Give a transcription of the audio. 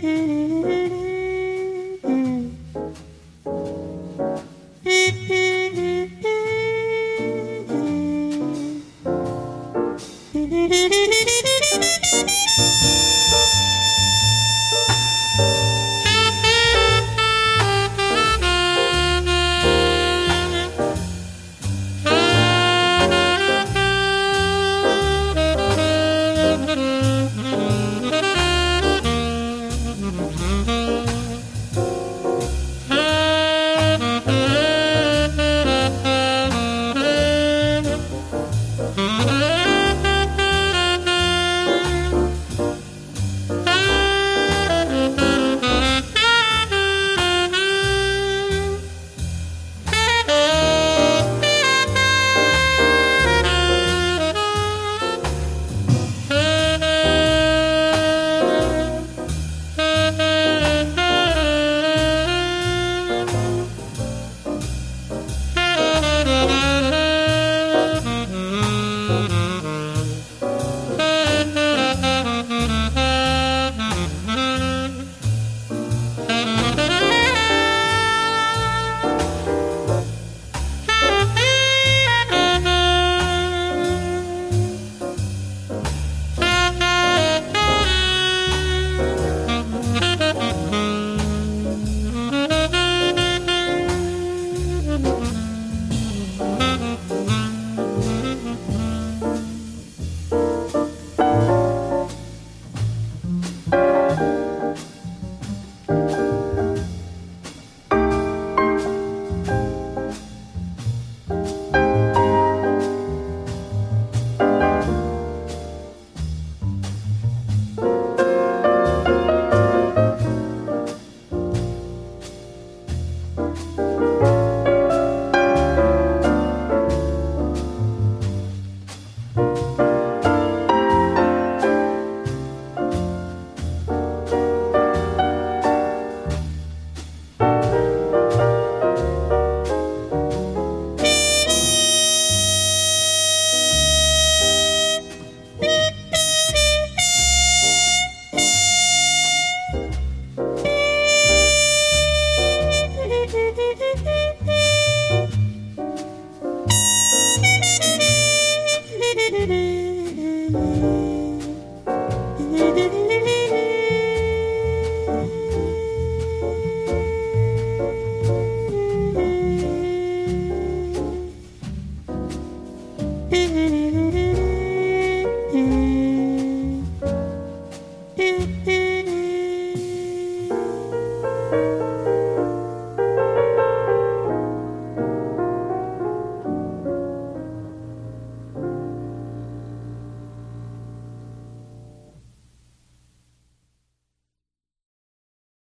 thank hmm Thank you.